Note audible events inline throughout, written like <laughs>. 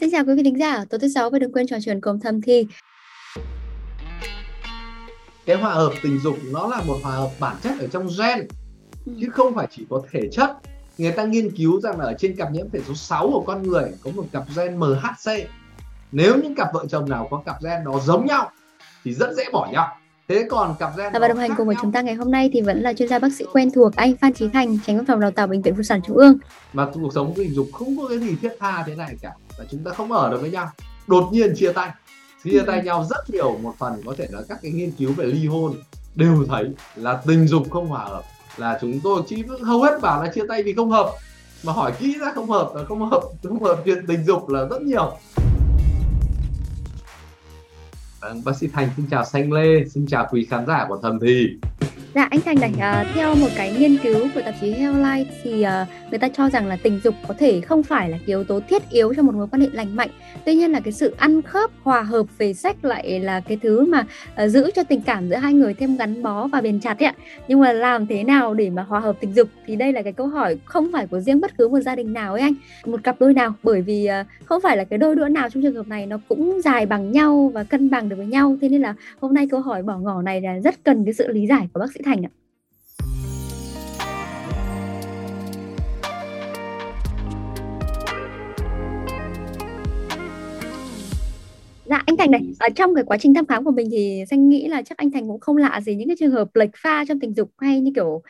Xin chào quý vị thính giả, tối thứ sáu và đừng quên trò chuyện cùng thầm thi. Cái hòa hợp tình dục nó là một hòa hợp bản chất ở trong gen ừ. chứ không phải chỉ có thể chất. Người ta nghiên cứu rằng là ở trên cặp nhiễm thể số 6 của con người có một cặp gen MHC. Nếu những cặp vợ chồng nào có cặp gen đó giống nhau thì rất dễ bỏ nhau thế còn cặp gen và đồng hành cùng với chúng ta ngày hôm nay thì vẫn là chuyên gia bác sĩ quen thuộc anh Phan Chí Thành tránh văn phòng đào tạo bệnh viện phụ sản trung ương mà cuộc sống tình dục không có cái gì thiết tha thế này cả và chúng ta không ở được với nhau. Đột nhiên chia tay. Chia tay nhau rất nhiều. Một phần có thể là các cái nghiên cứu về ly hôn đều thấy là tình dục không hòa hợp. Là chúng tôi chỉ hầu hết bảo là chia tay vì không hợp. Mà hỏi kỹ ra không hợp là không hợp. <laughs> Không hợp chuyện tình dục là rất nhiều. Vâng, bác sĩ Thành xin chào Xanh Lê, xin chào quý khán giả của Thầm Thì. Dạ anh Thành này, uh, theo một cái nghiên cứu của tạp chí Healthline thì uh, người ta cho rằng là tình dục có thể không phải là cái yếu tố thiết yếu trong một mối quan hệ lành mạnh. Tuy nhiên là cái sự ăn khớp, hòa hợp về sex lại là cái thứ mà uh, giữ cho tình cảm giữa hai người thêm gắn bó và bền chặt ấy ạ. Nhưng mà làm thế nào để mà hòa hợp tình dục thì đây là cái câu hỏi không phải của riêng bất cứ một gia đình nào ấy anh, một cặp đôi nào bởi vì uh, không phải là cái đôi đũa nào trong trường hợp này nó cũng dài bằng nhau và cân bằng được với nhau. Thế nên là hôm nay câu hỏi bỏ ngỏ này là rất cần cái sự lý giải của bác sĩ Thành ạ. Dạ anh Thành này, ở trong cái quá trình thăm khám của mình thì xanh nghĩ là chắc anh Thành cũng không lạ gì những cái trường hợp lệch pha trong tình dục hay như kiểu uh,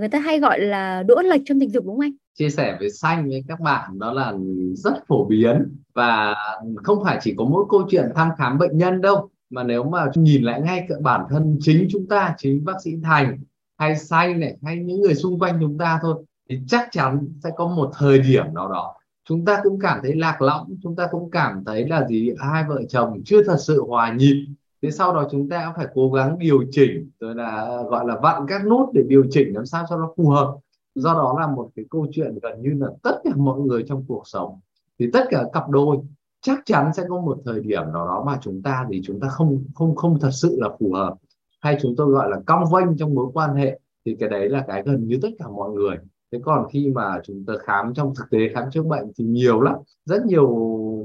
người ta hay gọi là đũa lệch trong tình dục đúng không anh? Chia sẻ với xanh với các bạn đó là rất phổ biến và không phải chỉ có mỗi câu chuyện thăm khám bệnh nhân đâu mà nếu mà nhìn lại ngay cả bản thân chính chúng ta, chính bác sĩ thành, hay xanh này, hay những người xung quanh chúng ta thôi, thì chắc chắn sẽ có một thời điểm nào đó chúng ta cũng cảm thấy lạc lõng, chúng ta cũng cảm thấy là gì, hai vợ chồng chưa thật sự hòa nhịp. Thế sau đó chúng ta phải cố gắng điều chỉnh, rồi là, gọi là, vặn các nút để điều chỉnh làm sao cho nó phù hợp. Do đó là một cái câu chuyện gần như là tất cả mọi người trong cuộc sống, thì tất cả cặp đôi chắc chắn sẽ có một thời điểm nào đó mà chúng ta thì chúng ta không không không thật sự là phù hợp. Hay chúng tôi gọi là cong vênh trong mối quan hệ thì cái đấy là cái gần như tất cả mọi người. Thế còn khi mà chúng ta khám trong thực tế, khám chữa bệnh thì nhiều lắm. Rất nhiều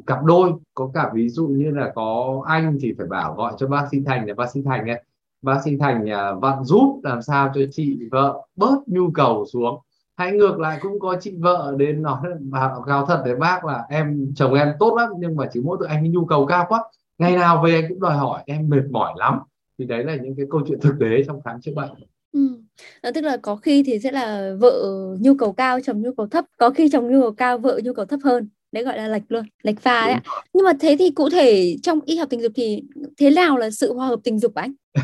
cặp đôi. Có cả ví dụ như là có anh thì phải bảo gọi cho bác sĩ thành là bác sĩ thành ấy. Bác sĩ thành à, vặn giúp làm sao cho chị vợ bớt nhu cầu xuống hay ngược lại cũng có chị vợ đến nói bảo gào thật với bác là em chồng em tốt lắm nhưng mà chỉ mỗi tội anh ấy nhu cầu cao quá. Ngày nào về anh cũng đòi hỏi em mệt mỏi lắm. Thì đấy là những cái câu chuyện thực tế trong khám chữa bệnh. Ừ. À, tức là có khi thì sẽ là vợ nhu cầu cao chồng nhu cầu thấp. Có khi chồng nhu cầu cao vợ nhu cầu thấp hơn. Đấy gọi là lệch luôn lệch pha đấy nhưng mà thế thì cụ thể trong y học tình dục thì thế nào là sự hòa hợp tình dục anh <laughs>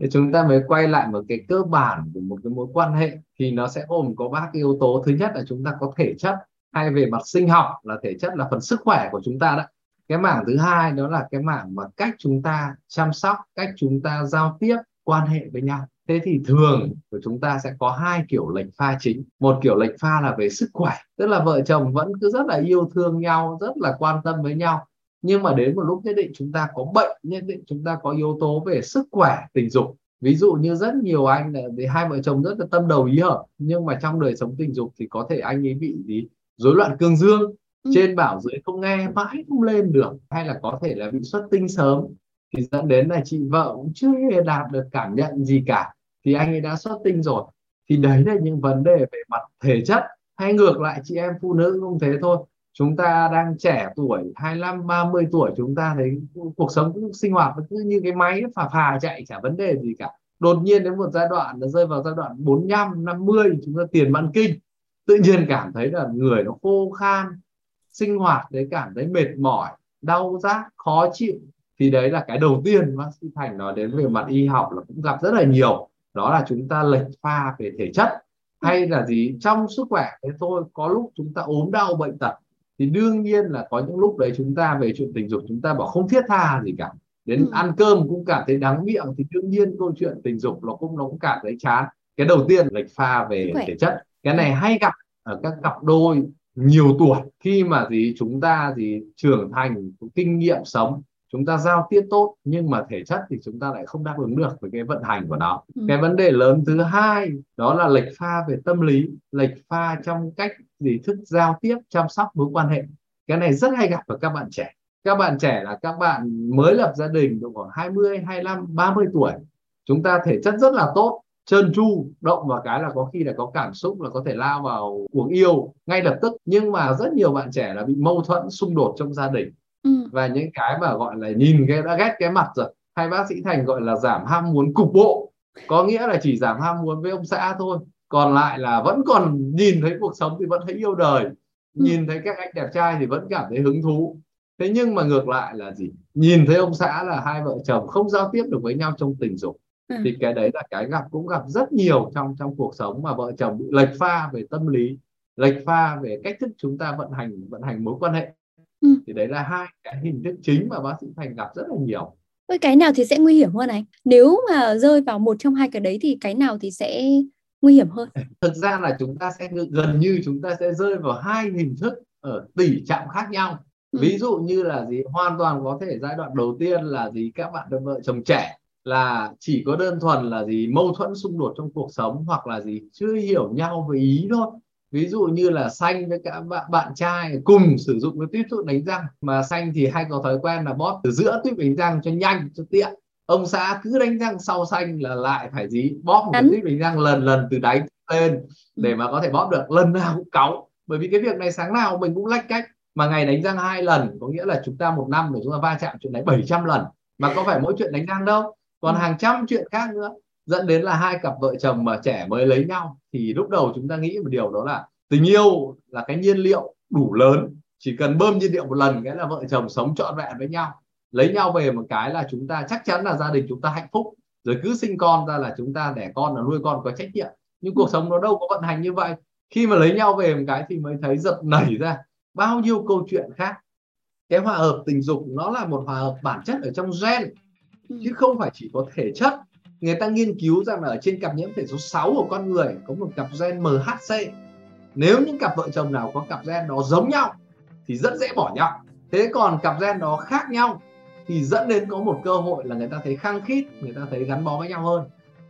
thì chúng ta mới quay lại một cái cơ bản của một cái mối quan hệ thì nó sẽ gồm có ba cái yếu tố. Thứ nhất là chúng ta có thể chất, hay về mặt sinh học là thể chất là phần sức khỏe của chúng ta đó cái mảng thứ hai đó là cái mảng mà cách chúng ta chăm sóc, cách chúng ta giao tiếp, quan hệ với nhau. Thế thì thường của chúng ta sẽ có hai kiểu lệch pha chính. Một kiểu lệch pha là về sức khỏe, tức là vợ chồng vẫn cứ rất là yêu thương nhau, rất là quan tâm với nhau nhưng mà đến một lúc nhất định chúng ta có bệnh nhất định chúng ta có yếu tố về sức khỏe tình dục. Ví dụ như rất nhiều anh là hai vợ chồng rất là tâm đầu ý hợp nhưng mà trong đời sống tình dục thì có thể anh ấy bị gì? Rối loạn cương dương. Ừ. trên bảo dưới không nghe mãi không lên được. Hay là có thể là bị xuất tinh sớm. Thì dẫn đến là chị vợ cũng chưa hề đạt được cảm nhận gì cả. Thì anh ấy đã xuất tinh rồi. Thì đấy là những vấn đề về mặt thể chất. Hay ngược lại chị em phụ nữ cũng thế thôi chúng ta đang trẻ tuổi 25 30 tuổi, chúng ta thấy cuộc sống cũng sinh hoạt cứ như cái máy phà phà chạy, chả vấn đề gì cả. Đột nhiên đến một giai đoạn, nó rơi vào giai đoạn 45 50 chúng ta tiền mãn kinh. Tự nhiên cảm thấy là người nó khô khan, sinh hoạt đấy cảm thấy mệt mỏi, đau rát, khó chịu. Thì đấy là cái đầu tiên bác sĩ thành nói đến về mặt y học là cũng gặp rất là nhiều. Đó là chúng ta lệch pha về thể chất hay là gì. Trong sức khỏe thế thôi, có lúc chúng ta ốm đau bệnh tật thì đương nhiên là có những lúc đấy chúng ta về chuyện tình dục chúng ta bảo không thiết tha gì cả. Đến ừ. ăn cơm cũng cảm thấy đắng miệng thì đương nhiên câu chuyện tình dục nó cũng nó cũng cảm thấy chán. Cái đầu tiên lệch pha về thể chất. Cái này hay gặp ở các cặp đôi nhiều tuổi. Khi mà gì chúng ta gì trưởng thành kinh nghiệm sống chúng ta giao tiếp tốt nhưng mà thể chất thì chúng ta lại không đáp ứng được với cái vận hành của nó. Ừ. cái vấn đề lớn thứ hai đó là lệch pha về tâm lý lệch pha trong cách gì thức giao tiếp chăm sóc mối quan hệ. Cái này rất hay gặp ở các bạn trẻ. Các bạn trẻ là các bạn mới lập gia đình độ khoảng 20, 25, 30 tuổi. Chúng ta thể chất rất là tốt trơn tru động vào cái là có khi là có cảm xúc là có thể lao vào cuộc yêu ngay lập tức. Nhưng mà rất nhiều bạn trẻ là bị mâu thuẫn xung đột trong gia đình ừ. và những cái mà gọi là nhìn cái đã ghét cái mặt rồi. Hay bác sĩ thành gọi là giảm ham muốn cục bộ. Có nghĩa là chỉ giảm ham muốn với ông xã thôi. Còn lại là vẫn còn nhìn thấy cuộc sống thì vẫn thấy yêu đời. Ừ. nhìn thấy các anh đẹp trai thì vẫn cảm thấy hứng thú. Thế nhưng mà ngược lại là gì? Nhìn thấy ông xã là hai vợ chồng không giao tiếp được với nhau trong tình dục. Ừ. thì cái đấy là cái gặp cũng gặp rất nhiều trong trong cuộc sống mà vợ chồng bị lệch pha về tâm lý lệch pha về cách thức chúng ta vận hành vận hành mối quan hệ ừ. thì đấy là hai cái hình thức chính mà bác sĩ thành gặp rất là nhiều. Ôi, cái nào thì sẽ nguy hiểm hơn anh nếu mà rơi vào một trong hai cái đấy thì cái nào thì sẽ nguy hiểm hơn? <laughs> Thực ra là chúng ta sẽ gần như chúng ta sẽ rơi vào hai hình thức ở tỷ trọng khác nhau. Ừ. ví dụ như là gì? Hoàn toàn có thể giai đoạn đầu tiên là gì? Các bạn vợ chồng trẻ là chỉ có đơn thuần là gì? Mâu thuẫn xung đột trong cuộc sống hoặc là gì? Chưa hiểu nhau về ý thôi ví dụ như là xanh với các bạn bạn trai cùng sử dụng cái tuyếp thuốc đánh răng mà xanh thì hay có thói quen là bóp từ giữa tuyếp đánh răng cho nhanh cho tiện. Ông xã cứ đánh răng sau xanh là lại phải gì? Bóp một cái tuyếp đánh răng lần lần từ đáy lên để ừ. mà có thể bóp được lần nào cũng cáu. Bởi vì cái việc này sáng nào mình cũng lách cách mà ngày đánh răng hai lần có nghĩa là chúng ta một năm để chúng ta va chạm chuyện đấy 700 lần. Mà có phải mỗi chuyện đánh răng đâu còn ừ. hàng trăm chuyện khác nữa dẫn đến là hai cặp vợ chồng mà trẻ mới lấy nhau thì lúc đầu chúng ta nghĩ một điều đó là tình yêu là cái nhiên liệu đủ lớn chỉ cần bơm nhiên liệu một lần cái là vợ chồng sống trọn vẹn với nhau. Lấy nhau về một cái là chúng ta chắc chắn là gia đình chúng ta hạnh phúc rồi cứ sinh con ra là chúng ta đẻ con là nuôi con có trách nhiệm. Nhưng cuộc sống nó đâu có vận hành như vậy. Khi mà lấy nhau về một cái thì mới thấy giật nảy ra bao nhiêu câu chuyện khác. Cái hòa hợp tình dục nó là một hòa hợp bản chất ở trong gen chứ không phải chỉ có thể chất người ta nghiên cứu rằng là ở trên cặp nhiễm thể số 6 của con người có một cặp gen MHC nếu những cặp vợ chồng nào có cặp gen đó giống nhau, thì rất dễ bỏ nhau. Thế còn cặp gen đó khác nhau, thì dẫn đến có một cơ hội là người ta thấy khăng khít, người ta thấy gắn bó với nhau hơn.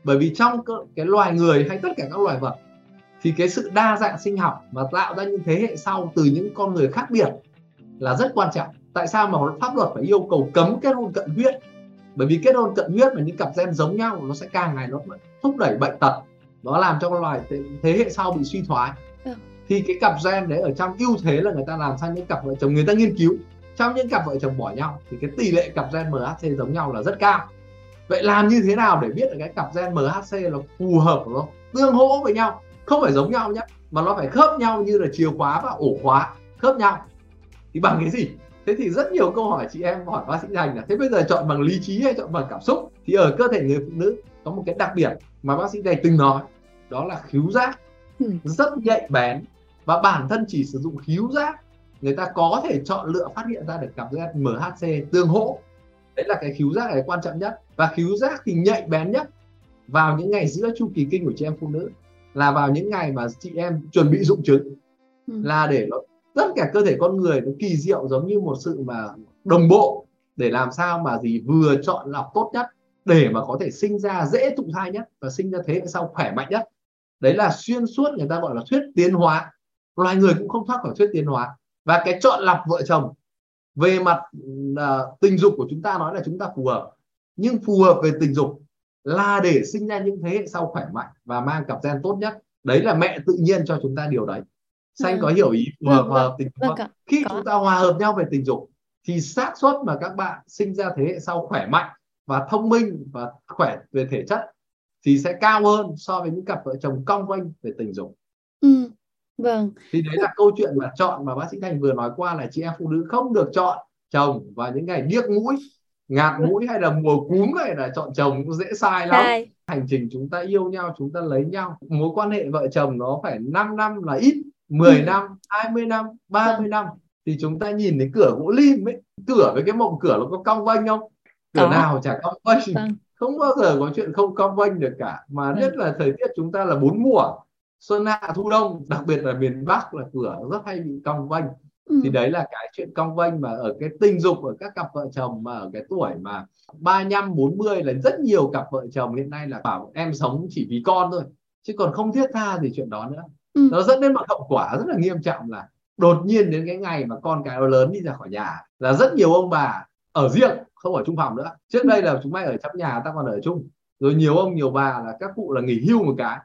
Bởi vì trong cái loài người hay tất cả các loài vật, thì cái sự đa dạng sinh học và tạo ra những thế hệ sau từ những con người khác biệt là rất quan trọng. Tại sao mà pháp luật phải yêu cầu cấm kết hôn cận huyết? Bởi vì kết hôn cận huyết mà những cặp gen giống nhau nó sẽ càng ngày nó thúc đẩy bệnh tật. Nó làm cho loài thế, thế hệ sau bị suy thoái. Ừ. thì cái cặp gen đấy ở trong ưu thế là người ta làm sang những cặp vợ chồng người ta nghiên cứu. Trong những cặp vợ chồng bỏ nhau thì cái tỷ lệ cặp gen MHC giống nhau là rất cao. Vậy làm như thế nào để biết được cái cặp gen MHC nó phù hợp nó tương hỗ với nhau? Không phải giống nhau nhé mà nó phải khớp nhau như là chìa khóa và ổ khóa khớp nhau. Thì bằng cái gì thế thì rất nhiều câu hỏi chị em hỏi bác sĩ thành là thế bây giờ chọn bằng lý trí hay chọn bằng cảm xúc thì ở cơ thể người phụ nữ có một cái đặc biệt mà bác sĩ thành từng nói đó là khứu giác ừ. rất nhạy bén và bản thân chỉ sử dụng khứu giác người ta có thể chọn lựa phát hiện ra được cặp gen MHC tương hỗ đấy là cái khứu giác này quan trọng nhất và khứu giác thì nhạy bén nhất vào những ngày giữa chu kỳ kinh của chị em phụ nữ là vào những ngày mà chị em chuẩn bị dụng trứng ừ. là để nó tất cả cơ thể con người nó kỳ diệu giống như một sự mà đồng bộ để làm sao mà gì vừa chọn lọc tốt nhất để mà có thể sinh ra dễ thụ thai nhất và sinh ra thế hệ sau khỏe mạnh nhất. Đấy là xuyên suốt người ta gọi là thuyết tiến hóa. Loài người cũng không thoát khỏi thuyết tiến hóa. Và cái chọn lọc vợ chồng về mặt uh, tình dục của chúng ta nói là chúng ta phù hợp. Nhưng phù hợp về tình dục là để sinh ra những thế hệ sau khỏe mạnh và mang cặp gen tốt nhất. Đấy là mẹ tự nhiên cho chúng ta điều đấy xanh có hiểu ý phù hợp hòa hợp tình dục vâng, khi có. chúng ta hòa hợp nhau về tình dục thì xác suất mà các bạn sinh ra thế hệ sau khỏe mạnh và thông minh và khỏe về thể chất thì sẽ cao hơn so với những cặp vợ chồng cong vênh về tình dục. Ừ, vâng. Thì đấy là câu chuyện mà chọn mà bác sĩ Thành vừa nói qua là chị em phụ nữ không được chọn chồng vào những ngày điếc mũi, ngạt mũi hay là mùa cúm hay là chọn chồng cũng dễ sai lắm. Sai. Hành trình chúng ta yêu nhau, chúng ta lấy nhau, mối quan hệ vợ chồng nó phải 5 năm là ít 10 ừ. năm 20 năm 30 vâng. năm thì chúng ta nhìn thấy cửa gỗ lim ấy cửa với cái mộng cửa nó có cong vênh không cửa có. nào chả cong vênh vâng. <laughs> không bao giờ có chuyện không cong vênh được cả mà vâng. nhất là thời tiết chúng ta là bốn mùa xuân hạ thu đông đặc biệt là miền bắc là cửa rất hay bị cong vênh ừ. thì đấy là cái chuyện cong vênh mà ở cái tình dục ở các cặp vợ chồng mà ở cái tuổi mà 35 40 là rất nhiều cặp vợ chồng hiện nay là bảo em sống chỉ vì con thôi chứ còn không thiết tha gì chuyện đó nữa ừ. nó dẫn đến một hậu quả rất là nghiêm trọng là đột nhiên đến cái ngày mà con cái nó lớn đi ra khỏi nhà là rất nhiều ông bà ở riêng không ở chung phòng nữa. Trước đây là chúng mày ở trong nhà ta còn ở chung. Rồi nhiều ông nhiều bà là các cụ là nghỉ hưu một cái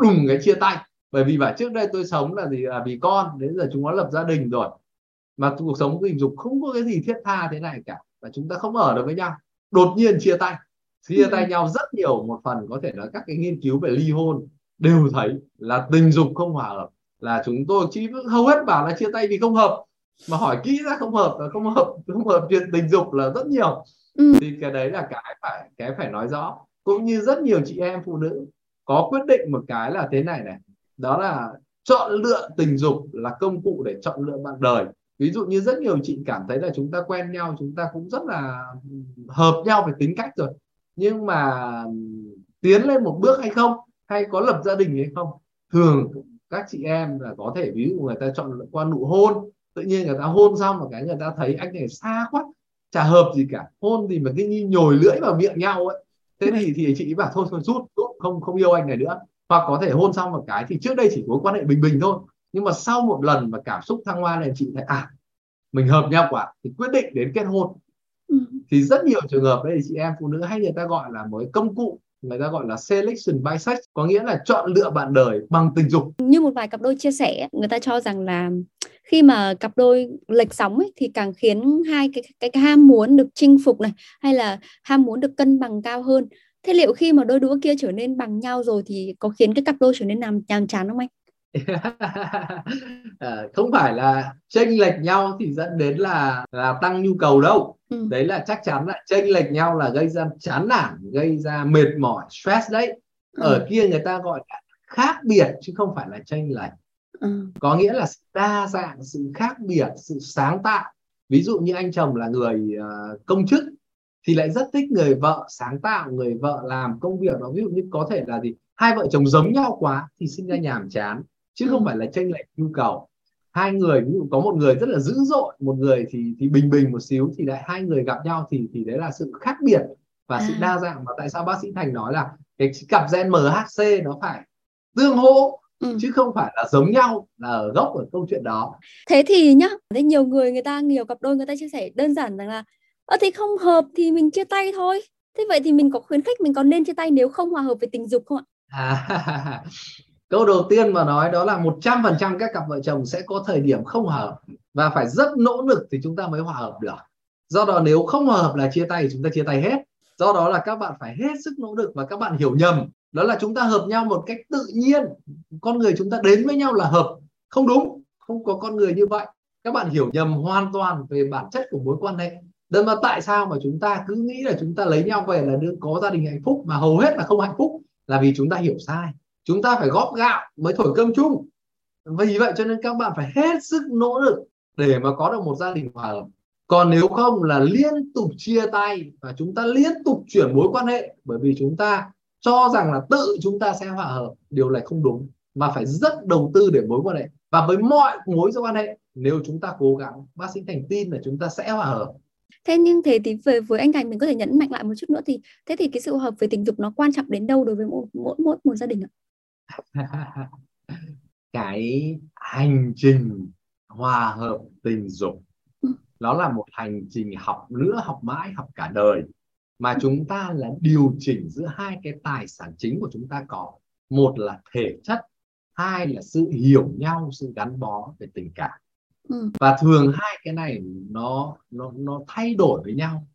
đùng cái chia tay. Bởi vì bảo trước đây tôi sống là gì? Là vì con đến giờ chúng nó lập gia đình rồi. Mà cuộc sống tình dục không có cái gì thiết tha thế này cả. Và chúng ta không ở được với nhau. Đột nhiên chia tay. Chia tay ừ. nhau rất nhiều một phần có thể là các cái nghiên cứu về ly hôn đều thấy là tình dục không hòa hợp là chúng tôi chỉ hầu hết bảo là chia tay vì không hợp mà hỏi kỹ ra không hợp là không hợp không hợp chuyện tình dục là rất nhiều. Ừ. thì cái đấy là cái phải cái phải nói rõ. Cũng như rất nhiều chị em phụ nữ có quyết định một cái là thế này này. Đó là chọn lựa tình dục là công cụ để chọn lựa bạn đời. Ví dụ như rất nhiều chị cảm thấy là chúng ta quen nhau chúng ta cũng rất là hợp nhau về tính cách rồi. Nhưng mà tiến lên một bước hay không hay có lập gia đình hay không? Thường các chị em là có thể ví dụ người ta chọn qua nụ hôn tự nhiên người ta hôn xong một cái người ta thấy anh này xa quá chả hợp gì cả. Hôn gì mà cái như nhồi lưỡi vào miệng nhau ấy. Thế thì thì chị bảo thôi thôi rút không không yêu anh này nữa. Hoặc có thể hôn xong một cái thì trước đây chỉ có quan hệ bình bình thôi. Nhưng mà sau một lần mà cảm xúc thăng hoa này chị thấy à mình hợp nhau quá thì quyết định đến kết hôn. Ừ. thì rất nhiều trường hợp đây chị em phụ nữ hay người ta gọi là một công cụ người ta gọi là selection by sex có nghĩa là chọn lựa bạn đời bằng tình dục. Như một vài cặp đôi chia sẻ người ta cho rằng là khi mà cặp đôi lệch sóng ấy, thì càng khiến hai cái, cái cái ham muốn được chinh phục này hay là ham muốn được cân bằng cao hơn. Thế liệu khi mà đôi đũa kia trở nên bằng nhau rồi thì có khiến cái cặp đôi trở nên làm nhàm chán không anh? À, <laughs> không phải là chênh lệch nhau thì dẫn đến là là tăng nhu cầu đâu. Ừ. đấy là chắc chắn là chênh lệch nhau là gây ra chán nản gây ra mệt mỏi stress đấy. Ừ. ở kia người ta gọi là khác biệt chứ không phải là chênh lệch. Ừ. có nghĩa là đa dạng sự khác biệt sự sáng tạo. Ví dụ như anh chồng là người uh, công chức thì lại rất thích người vợ sáng tạo người vợ làm công việc đó. Ví dụ như có thể là gì? Hai vợ chồng giống nhau quá thì sinh ra nhàm chán chứ ừ. không phải là tranh lệch nhu cầu hai người ví dụ có một người rất là dữ dội một người thì thì bình bình một xíu thì lại hai người gặp nhau thì thì đấy là sự khác biệt và à. sự đa dạng mà tại sao bác sĩ thành nói là cái cặp gen MHC nó phải tương hỗ Ừ. chứ không phải là giống nhau là ở gốc của câu chuyện đó thế thì nhá thế nhiều người người ta nhiều cặp đôi người ta chia sẻ đơn giản rằng là ơ thì không hợp thì mình chia tay thôi thế vậy thì mình có khuyến khích mình có nên chia tay nếu không hòa hợp về tình dục không ạ à, <laughs> câu đầu tiên mà nói đó là 100% các cặp vợ chồng sẽ có thời điểm không hợp và phải rất nỗ lực thì chúng ta mới hòa hợp được. Do đó nếu không hòa hợp là chia tay thì chúng ta chia tay hết. Do đó là các bạn phải hết sức nỗ lực và các bạn hiểu nhầm. Đó là chúng ta hợp nhau một cách tự nhiên. Con người chúng ta đến với nhau là hợp. Không đúng, không có con người như vậy. Các bạn hiểu nhầm hoàn toàn về bản chất của mối quan hệ. Đơn mà tại sao mà chúng ta cứ nghĩ là chúng ta lấy nhau về là đứa có gia đình hạnh phúc mà hầu hết là không hạnh phúc là vì chúng ta hiểu sai chúng ta phải góp gạo mới thổi cơm chung. Vì vậy cho nên các bạn phải hết sức nỗ lực để mà có được một gia đình hòa hợp. Còn nếu không là liên tục chia tay và chúng ta liên tục chuyển mối quan hệ, bởi vì chúng ta cho rằng là tự chúng ta sẽ hòa hợp, điều này không đúng, mà phải rất đầu tư để mối quan hệ. Và với mọi mối quan hệ, nếu chúng ta cố gắng, bác sĩ thành tin là chúng ta sẽ hòa hợp. Thế nhưng thế thì về, với anh Thành, mình có thể nhấn mạnh lại một chút nữa thì, thế thì cái sự hợp về tình dục nó quan trọng đến đâu đối với mỗi mỗi mỗi một gia đình ạ? <laughs> cái hành trình hòa hợp tình dục ừ. nó là một hành trình học nữa học mãi học cả đời mà ừ. chúng ta là điều chỉnh giữa hai cái tài sản chính của chúng ta có một là thể chất hai là sự hiểu nhau sự gắn bó về tình cảm ừ. và thường hai cái này nó nó nó thay đổi với nhau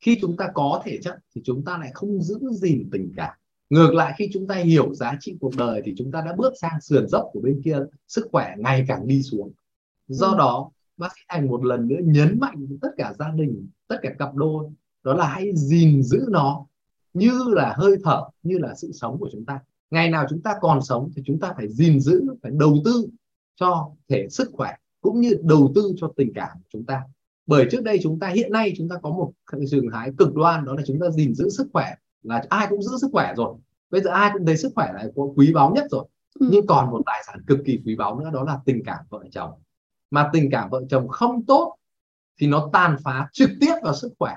khi chúng ta có thể chất thì chúng ta lại không giữ gìn tình cảm ngược lại khi chúng ta hiểu giá trị cuộc đời thì chúng ta đã bước sang sườn dốc của bên kia sức khỏe ngày càng đi xuống. Do ừ. đó bác sĩ thành một lần nữa nhấn mạnh với tất cả gia đình tất cả cặp đôi đó là hãy gìn giữ nó như là hơi thở như là sự sống của chúng ta. Ngày nào chúng ta còn sống thì chúng ta phải gìn giữ phải đầu tư cho thể sức khỏe cũng như đầu tư cho tình cảm của chúng ta. Bởi trước đây chúng ta hiện nay chúng ta có một trường thái cực đoan đó là chúng ta gìn giữ sức khỏe là ai cũng giữ sức khỏe rồi. Bây giờ ai cũng thấy sức khỏe là quý báu nhất rồi. Ừ. nhưng còn một tài sản cực kỳ quý báu nữa đó là tình cảm vợ chồng. Mà tình cảm vợ chồng không tốt thì nó tàn phá trực tiếp vào sức khỏe.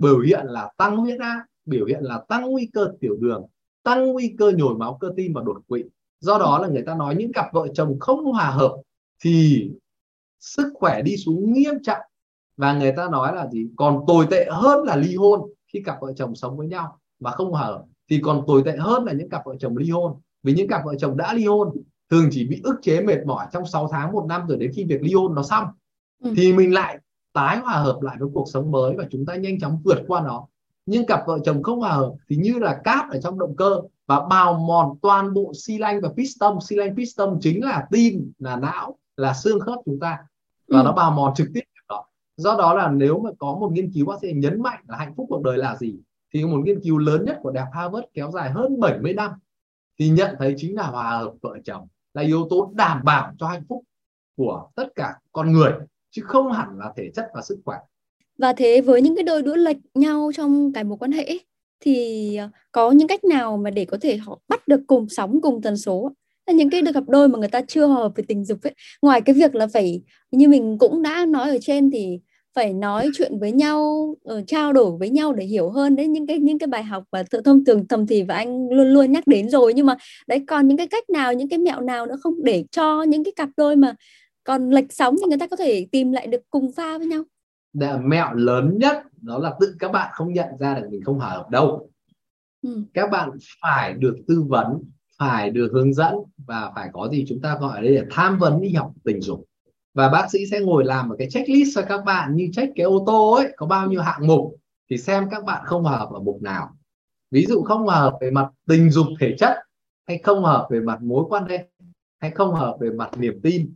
Biểu hiện là tăng huyết áp biểu hiện là tăng nguy cơ tiểu đường tăng nguy cơ nhồi máu cơ tim và đột quỵ. Do đó là người ta nói những cặp vợ chồng không hòa hợp thì sức khỏe đi xuống nghiêm trọng. Và người ta nói là gì? Còn tồi tệ hơn là ly hôn khi cặp vợ chồng sống với nhau mà không hợp thì còn tồi tệ hơn là những cặp vợ chồng ly hôn. Vì những cặp vợ chồng đã ly hôn thường chỉ bị ức chế mệt mỏi trong 6 tháng một năm rồi đến khi việc ly hôn nó xong. Ừ. thì mình lại tái hòa hợp lại với cuộc sống mới và chúng ta nhanh chóng vượt qua nó. Nhưng cặp vợ chồng không hòa hợp thì như là cát ở trong động cơ. Và bào mòn toàn bộ xi lanh và piston. Xi lanh piston chính là tim là não là xương khớp chúng ta. Và ừ. nó bào mòn trực tiếp đó. Do đó là nếu mà có một nghiên cứu bác sĩ nhấn mạnh là hạnh phúc cuộc đời là gì thì một nghiên cứu lớn nhất của đại học Harvard kéo dài hơn 70 năm thì nhận thấy chính là hòa hợp vợ chồng là yếu tố đảm bảo cho hạnh phúc của tất cả con người, chứ không hẳn là thể chất và sức khỏe. Và thế với những cái đôi đũa lệch nhau trong cái mối quan hệ thì ờ, có những cách nào mà để có thể họ bắt được cùng sóng, cùng tần số là những cái được gặp đôi mà người ta chưa hợp về tình dục ấy. Ngoài cái việc là phải, như mình cũng đã nói ở trên thì phải nói chuyện với nhau uh, trao đổi với nhau để hiểu hơn. Đấy những cái những cái bài học và tự thông thường thầm thì và anh luôn luôn nhắc đến rồi. Nhưng mà đấy còn những cái cách nào những cái mẹo nào nữa không? Để cho những cái cặp đôi mà còn lệch sóng thì người ta có thể tìm lại được cùng pha với nhau. Là mẹo lớn nhất đó là tự các bạn không nhận ra được mình không hợp đâu. Ừ. các bạn phải được tư vấn phải được hướng dẫn và phải có gì chúng ta gọi đây là tham vấn đi học tình dục và bác sĩ sẽ ngồi làm một cái checklist cho các bạn như check cái ô tô ấy, có bao nhiêu hạng mục, thì xem các bạn không hợp ở mục nào. Ví dụ không hợp về mặt tình dục thể chất, hay không hợp về mặt mối quan hệ, hay không hợp về mặt niềm tin.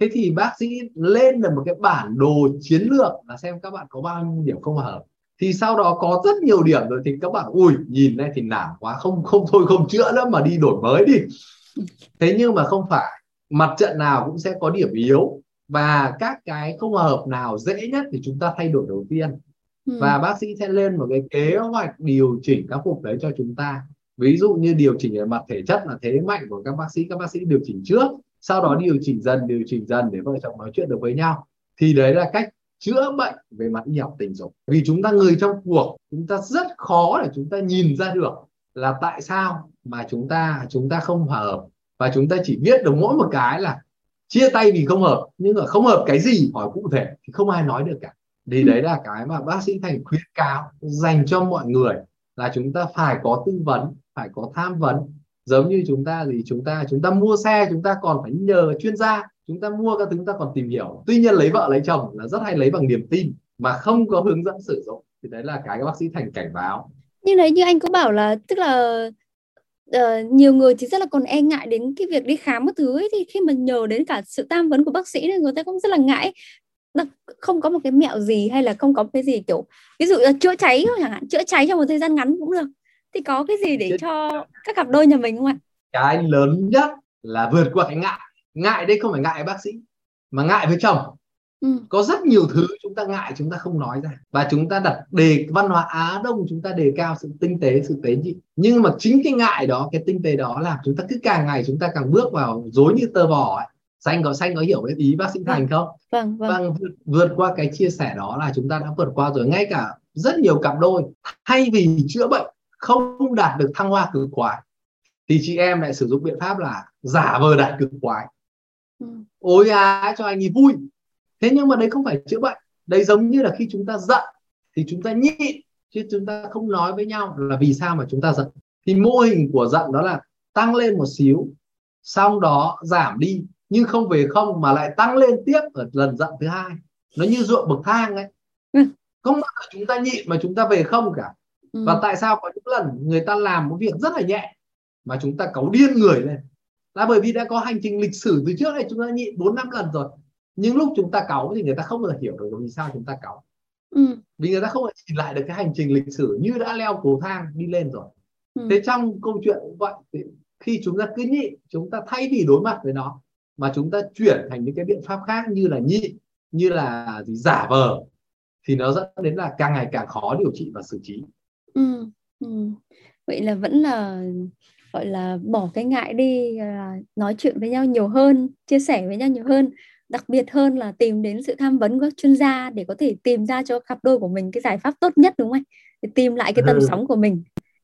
Thế thì bác sĩ lên được một cái bản đồ chiến lược là xem các bạn có bao nhiêu điểm không hợp. Thì sau đó có rất nhiều điểm rồi thì các bạn, ui, nhìn đây thì nản quá, không không thôi, không chữa nữa mà đi đổi mới đi. Thế nhưng mà không phải, mặt trận nào cũng sẽ có điểm yếu và các cái không hợp nào dễ nhất thì chúng ta thay đổi đầu tiên. Ừ. và bác sĩ sẽ lên một cái kế hoạch điều chỉnh các phục đấy cho chúng ta. Ví dụ như điều chỉnh về mặt thể chất là thế mạnh của các bác sĩ các bác sĩ điều chỉnh trước sau đó điều chỉnh dần điều chỉnh dần để vợ chồng nói chuyện được với nhau. Thì đấy là cách chữa bệnh về mặt y học tình dục. Vì chúng ta người trong cuộc chúng ta rất khó để chúng ta nhìn ra được là tại sao mà chúng ta chúng ta không hòa hợp. Và chúng ta chỉ biết được mỗi một cái là chia tay vì không hợp nhưng mà không hợp cái gì hỏi cụ thể thì không ai nói được cả. Thì đấy là cái mà bác sĩ thành khuyến cáo dành cho mọi người là chúng ta phải có tư vấn phải có tham vấn. Giống như chúng ta thì chúng ta chúng ta mua xe chúng ta còn phải nhờ chuyên gia chúng ta mua các thứ chúng ta còn tìm hiểu. Tuy nhiên lấy vợ lấy chồng là rất hay lấy bằng niềm tin mà không có hướng dẫn sử dụng. Thì đấy là cái các bác sĩ thành cảnh báo. Như đấy như anh cũng bảo là tức là uh, nhiều người thì rất là còn e ngại đến cái việc đi khám các thứ ấy, thì khi mà nhờ đến cả sự tam vấn của bác sĩ thì người ta cũng rất là ngại. Không có một cái mẹo gì hay là không có cái gì kiểu ví dụ là chữa cháy chẳng hạn chữa cháy trong một thời gian ngắn cũng được. Thì có cái gì để cho các cặp đôi nhà mình không ạ? Cái lớn nhất là vượt qua cái ngại. Ngại đây không phải ngại bác sĩ mà ngại với chồng ừ. có rất nhiều thứ chúng ta ngại chúng ta không nói ra. Và chúng ta đặt đề văn hóa Á Đông chúng ta đề cao sự tinh tế sự tế nhị. Nhưng mà chính cái ngại đó cái tinh tế đó làm chúng ta cứ càng ngày chúng ta càng bước vào dối như tơ vò ấy. Xanh có xanh có hiểu cái ý bác sĩ thành không? Vâng vâng, vâng vượt, vượt qua cái chia sẻ đó là chúng ta đã vượt qua rồi. Ngay cả rất nhiều cặp đôi thay vì chữa bệnh không đạt được thăng hoa cực khoái thì chị em lại sử dụng biện pháp là giả vờ đạt cực khoái ừ. ôi à cho anh ấy vui thế nhưng mà đấy không phải chữa bệnh. Đấy giống như là khi chúng ta giận thì chúng ta nhịn chứ chúng ta không nói với nhau là vì sao mà chúng ta giận. Thì mô hình của giận đó là tăng lên một xíu sau đó giảm đi. Nhưng không về không mà lại tăng lên tiếp ở lần giận thứ hai. Nó như ruộng bậc thang ấy. Ừ. không bao giờ chúng ta nhịn mà chúng ta về không cả. Ừ. và tại sao có những lần người ta làm một việc rất là nhẹ mà chúng ta cáu điên người lên? Là bởi vì đã có hành trình lịch sử từ trước này chúng ta nhịn bốn năm lần rồi nhưng lúc chúng ta cáu thì người ta không bao giờ hiểu được vì sao chúng ta cáu ừ. vì người ta không nhìn lại được cái hành trình lịch sử như đã leo cầu thang đi lên rồi ừ. thế trong câu chuyện vậy thì khi chúng ta cứ nhịn chúng ta thay vì đối mặt với nó mà chúng ta chuyển thành những cái biện pháp khác như là nhịn như là gì giả vờ thì nó dẫn đến là càng ngày càng khó điều trị và xử trí ừ, ừ. vậy là vẫn là gọi là bỏ cái ngại đi à, nói chuyện với nhau nhiều hơn chia sẻ với nhau nhiều hơn đặc biệt hơn là tìm đến sự tham vấn của các chuyên gia để có thể tìm ra cho cặp đôi của mình cái giải pháp tốt nhất đúng không anh? Để tìm lại cái tầm ừ. sóng của mình.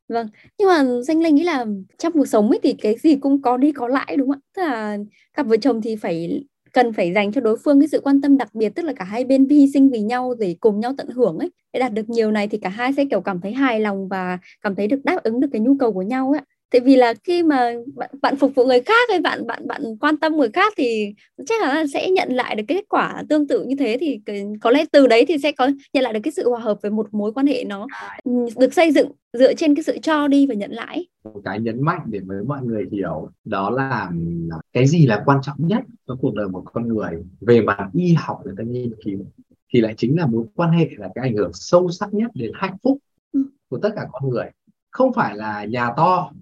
Vâng nhưng mà danh linh nghĩ là trong cuộc sống ấy thì cái gì cũng có đi có lãi đúng không ạ? Tức là cặp vợ chồng thì phải cần phải dành cho đối phương cái sự quan tâm đặc biệt tức là cả hai bên hy sinh vì nhau để cùng nhau tận hưởng ấy. Để đạt được nhiều này thì cả hai sẽ kiểu cảm thấy hài lòng và cảm thấy được đáp ứng được cái nhu cầu của nhau ấy tại vì là khi mà bạn, bạn phục vụ người khác hay bạn bạn bạn quan tâm người khác thì chắc là sẽ nhận lại được cái kết quả tương tự như thế thì có lẽ từ đấy thì sẽ có nhận lại được cái sự hòa hợp về một mối quan hệ nó được xây dựng dựa trên cái sự cho đi và nhận lại một cái nhấn mạnh để với mọi người hiểu đó là cái gì là quan trọng nhất trong cuộc đời một con người về mặt y học người ta nghiên cứu thì lại chính là mối quan hệ là cái ảnh hưởng sâu sắc nhất đến hạnh phúc ừ. của tất cả con người. Không phải là nhà to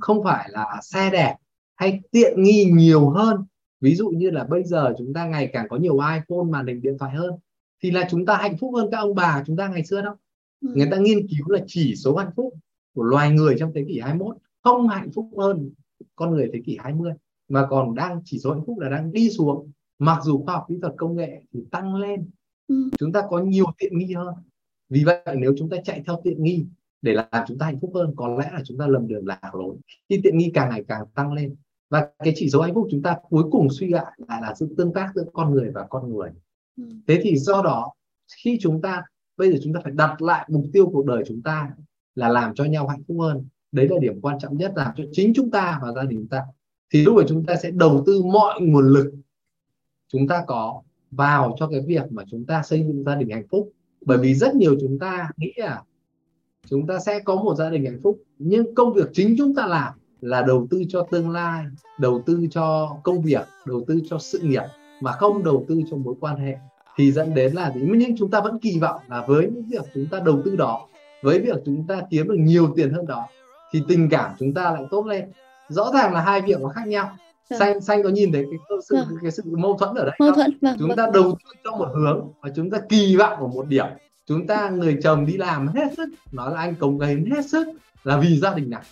không phải là xe đẹp hay tiện nghi nhiều hơn. Ví dụ như là bây giờ chúng ta ngày càng có nhiều iPhone màn hình điện thoại hơn thì là chúng ta hạnh phúc hơn các ông bà chúng ta ngày xưa đâu ừ. người ta nghiên cứu là chỉ số hạnh phúc của loài người trong thế kỷ 21 không hạnh phúc hơn con người thế kỷ 20 mà còn đang chỉ số hạnh phúc là đang đi xuống. Mặc dù khoa học kỹ thuật công nghệ thì tăng lên. Ừ. chúng ta có nhiều tiện nghi hơn. Vì vậy nếu chúng ta chạy theo tiện nghi để làm chúng ta hạnh phúc hơn có lẽ là chúng ta lầm đường lạc lối khi tiện nghi càng ngày càng tăng lên và cái chỉ số hạnh phúc chúng ta cuối cùng suy lại lại là sự tương tác giữa con người và con người ừ. thế thì do đó khi chúng ta bây giờ chúng ta phải đặt lại mục tiêu cuộc đời chúng ta là làm cho nhau hạnh phúc hơn đấy là điểm quan trọng nhất làm cho chính chúng ta và gia đình chúng ta thì lúc này chúng ta sẽ đầu tư mọi nguồn lực chúng ta có vào cho cái việc mà chúng ta xây dựng gia đình hạnh phúc bởi vì rất nhiều chúng ta nghĩ là chúng ta sẽ có một gia đình hạnh phúc nhưng công việc chính chúng ta làm là đầu tư cho tương lai đầu tư cho công việc đầu tư cho sự nghiệp mà không đầu tư cho mối quan hệ thì dẫn đến là gì nhưng chúng ta vẫn kỳ vọng là với những việc chúng ta đầu tư đó với việc chúng ta kiếm được nhiều tiền hơn đó thì tình cảm chúng ta lại tốt lên rõ ràng là hai việc nó khác nhau Vâng. xanh xanh có nhìn thấy cái sự vâng. cái sự mâu thuẫn ở đây mâu thuẫn vâng, chúng vâng. ta đầu tư cho một hướng và chúng ta kỳ vọng ở một điểm chúng ta người chồng đi làm hết sức nói là anh cống hiến hết sức là vì gia đình này.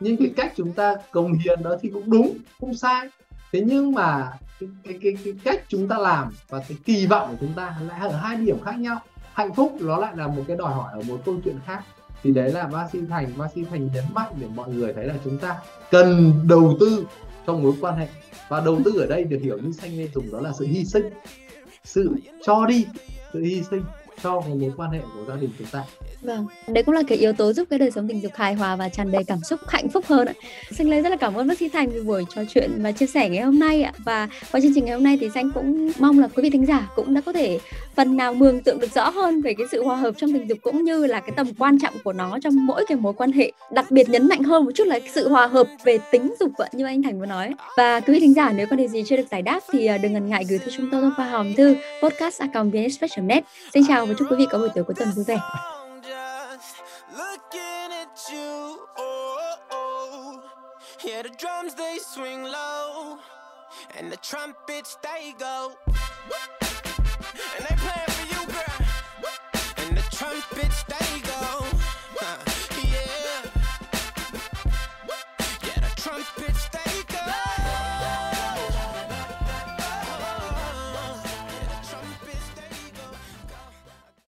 Nhưng cái cách chúng ta cống hiến đó thì cũng đúng không sai. Thế nhưng mà cái, cái, cái, cái cách chúng ta làm và cái kỳ vọng của chúng ta lại ở hai điểm khác nhau. Hạnh phúc nó lại là một cái đòi hỏi ở một câu chuyện khác. Thì đấy là bác sĩ thành bác sĩ thành nhấn mạnh để mọi người thấy là chúng ta cần đầu tư trong mối quan hệ. Và đầu tư ở đây được hiểu như xanh lê dùng đó là sự hy sinh. Sự cho đi sự hy sinh cho cái mối quan hệ của gia đình chúng ta Vâng, đấy cũng là cái yếu tố giúp cái đời sống tình dục hài hòa và tràn đầy cảm xúc hạnh phúc hơn ạ. Xanh Lê rất là cảm ơn bác sĩ Thành vì buổi trò chuyện và chia sẻ ngày hôm nay ạ. Và qua chương trình ngày hôm nay thì Xanh cũng mong là quý vị thính giả cũng đã có thể phần nào mường tượng được rõ hơn về cái sự hòa hợp trong tình dục cũng như là cái tầm quan trọng của nó trong mỗi cái mối quan hệ. Đặc biệt nhấn mạnh hơn một chút là sự hòa hợp về tính dục ạ như anh Thành vừa nói. Và quý vị thính giả nếu có điều gì chưa được giải đáp thì à, đừng ngần ngại gửi cho chúng tôi thông qua hòm thư podcast@vnexpress.net. Xin chào và chúc quý vị có buổi tối cuối tuần vui vẻ. Yeah, the drums they swing low, and the trumpets they go.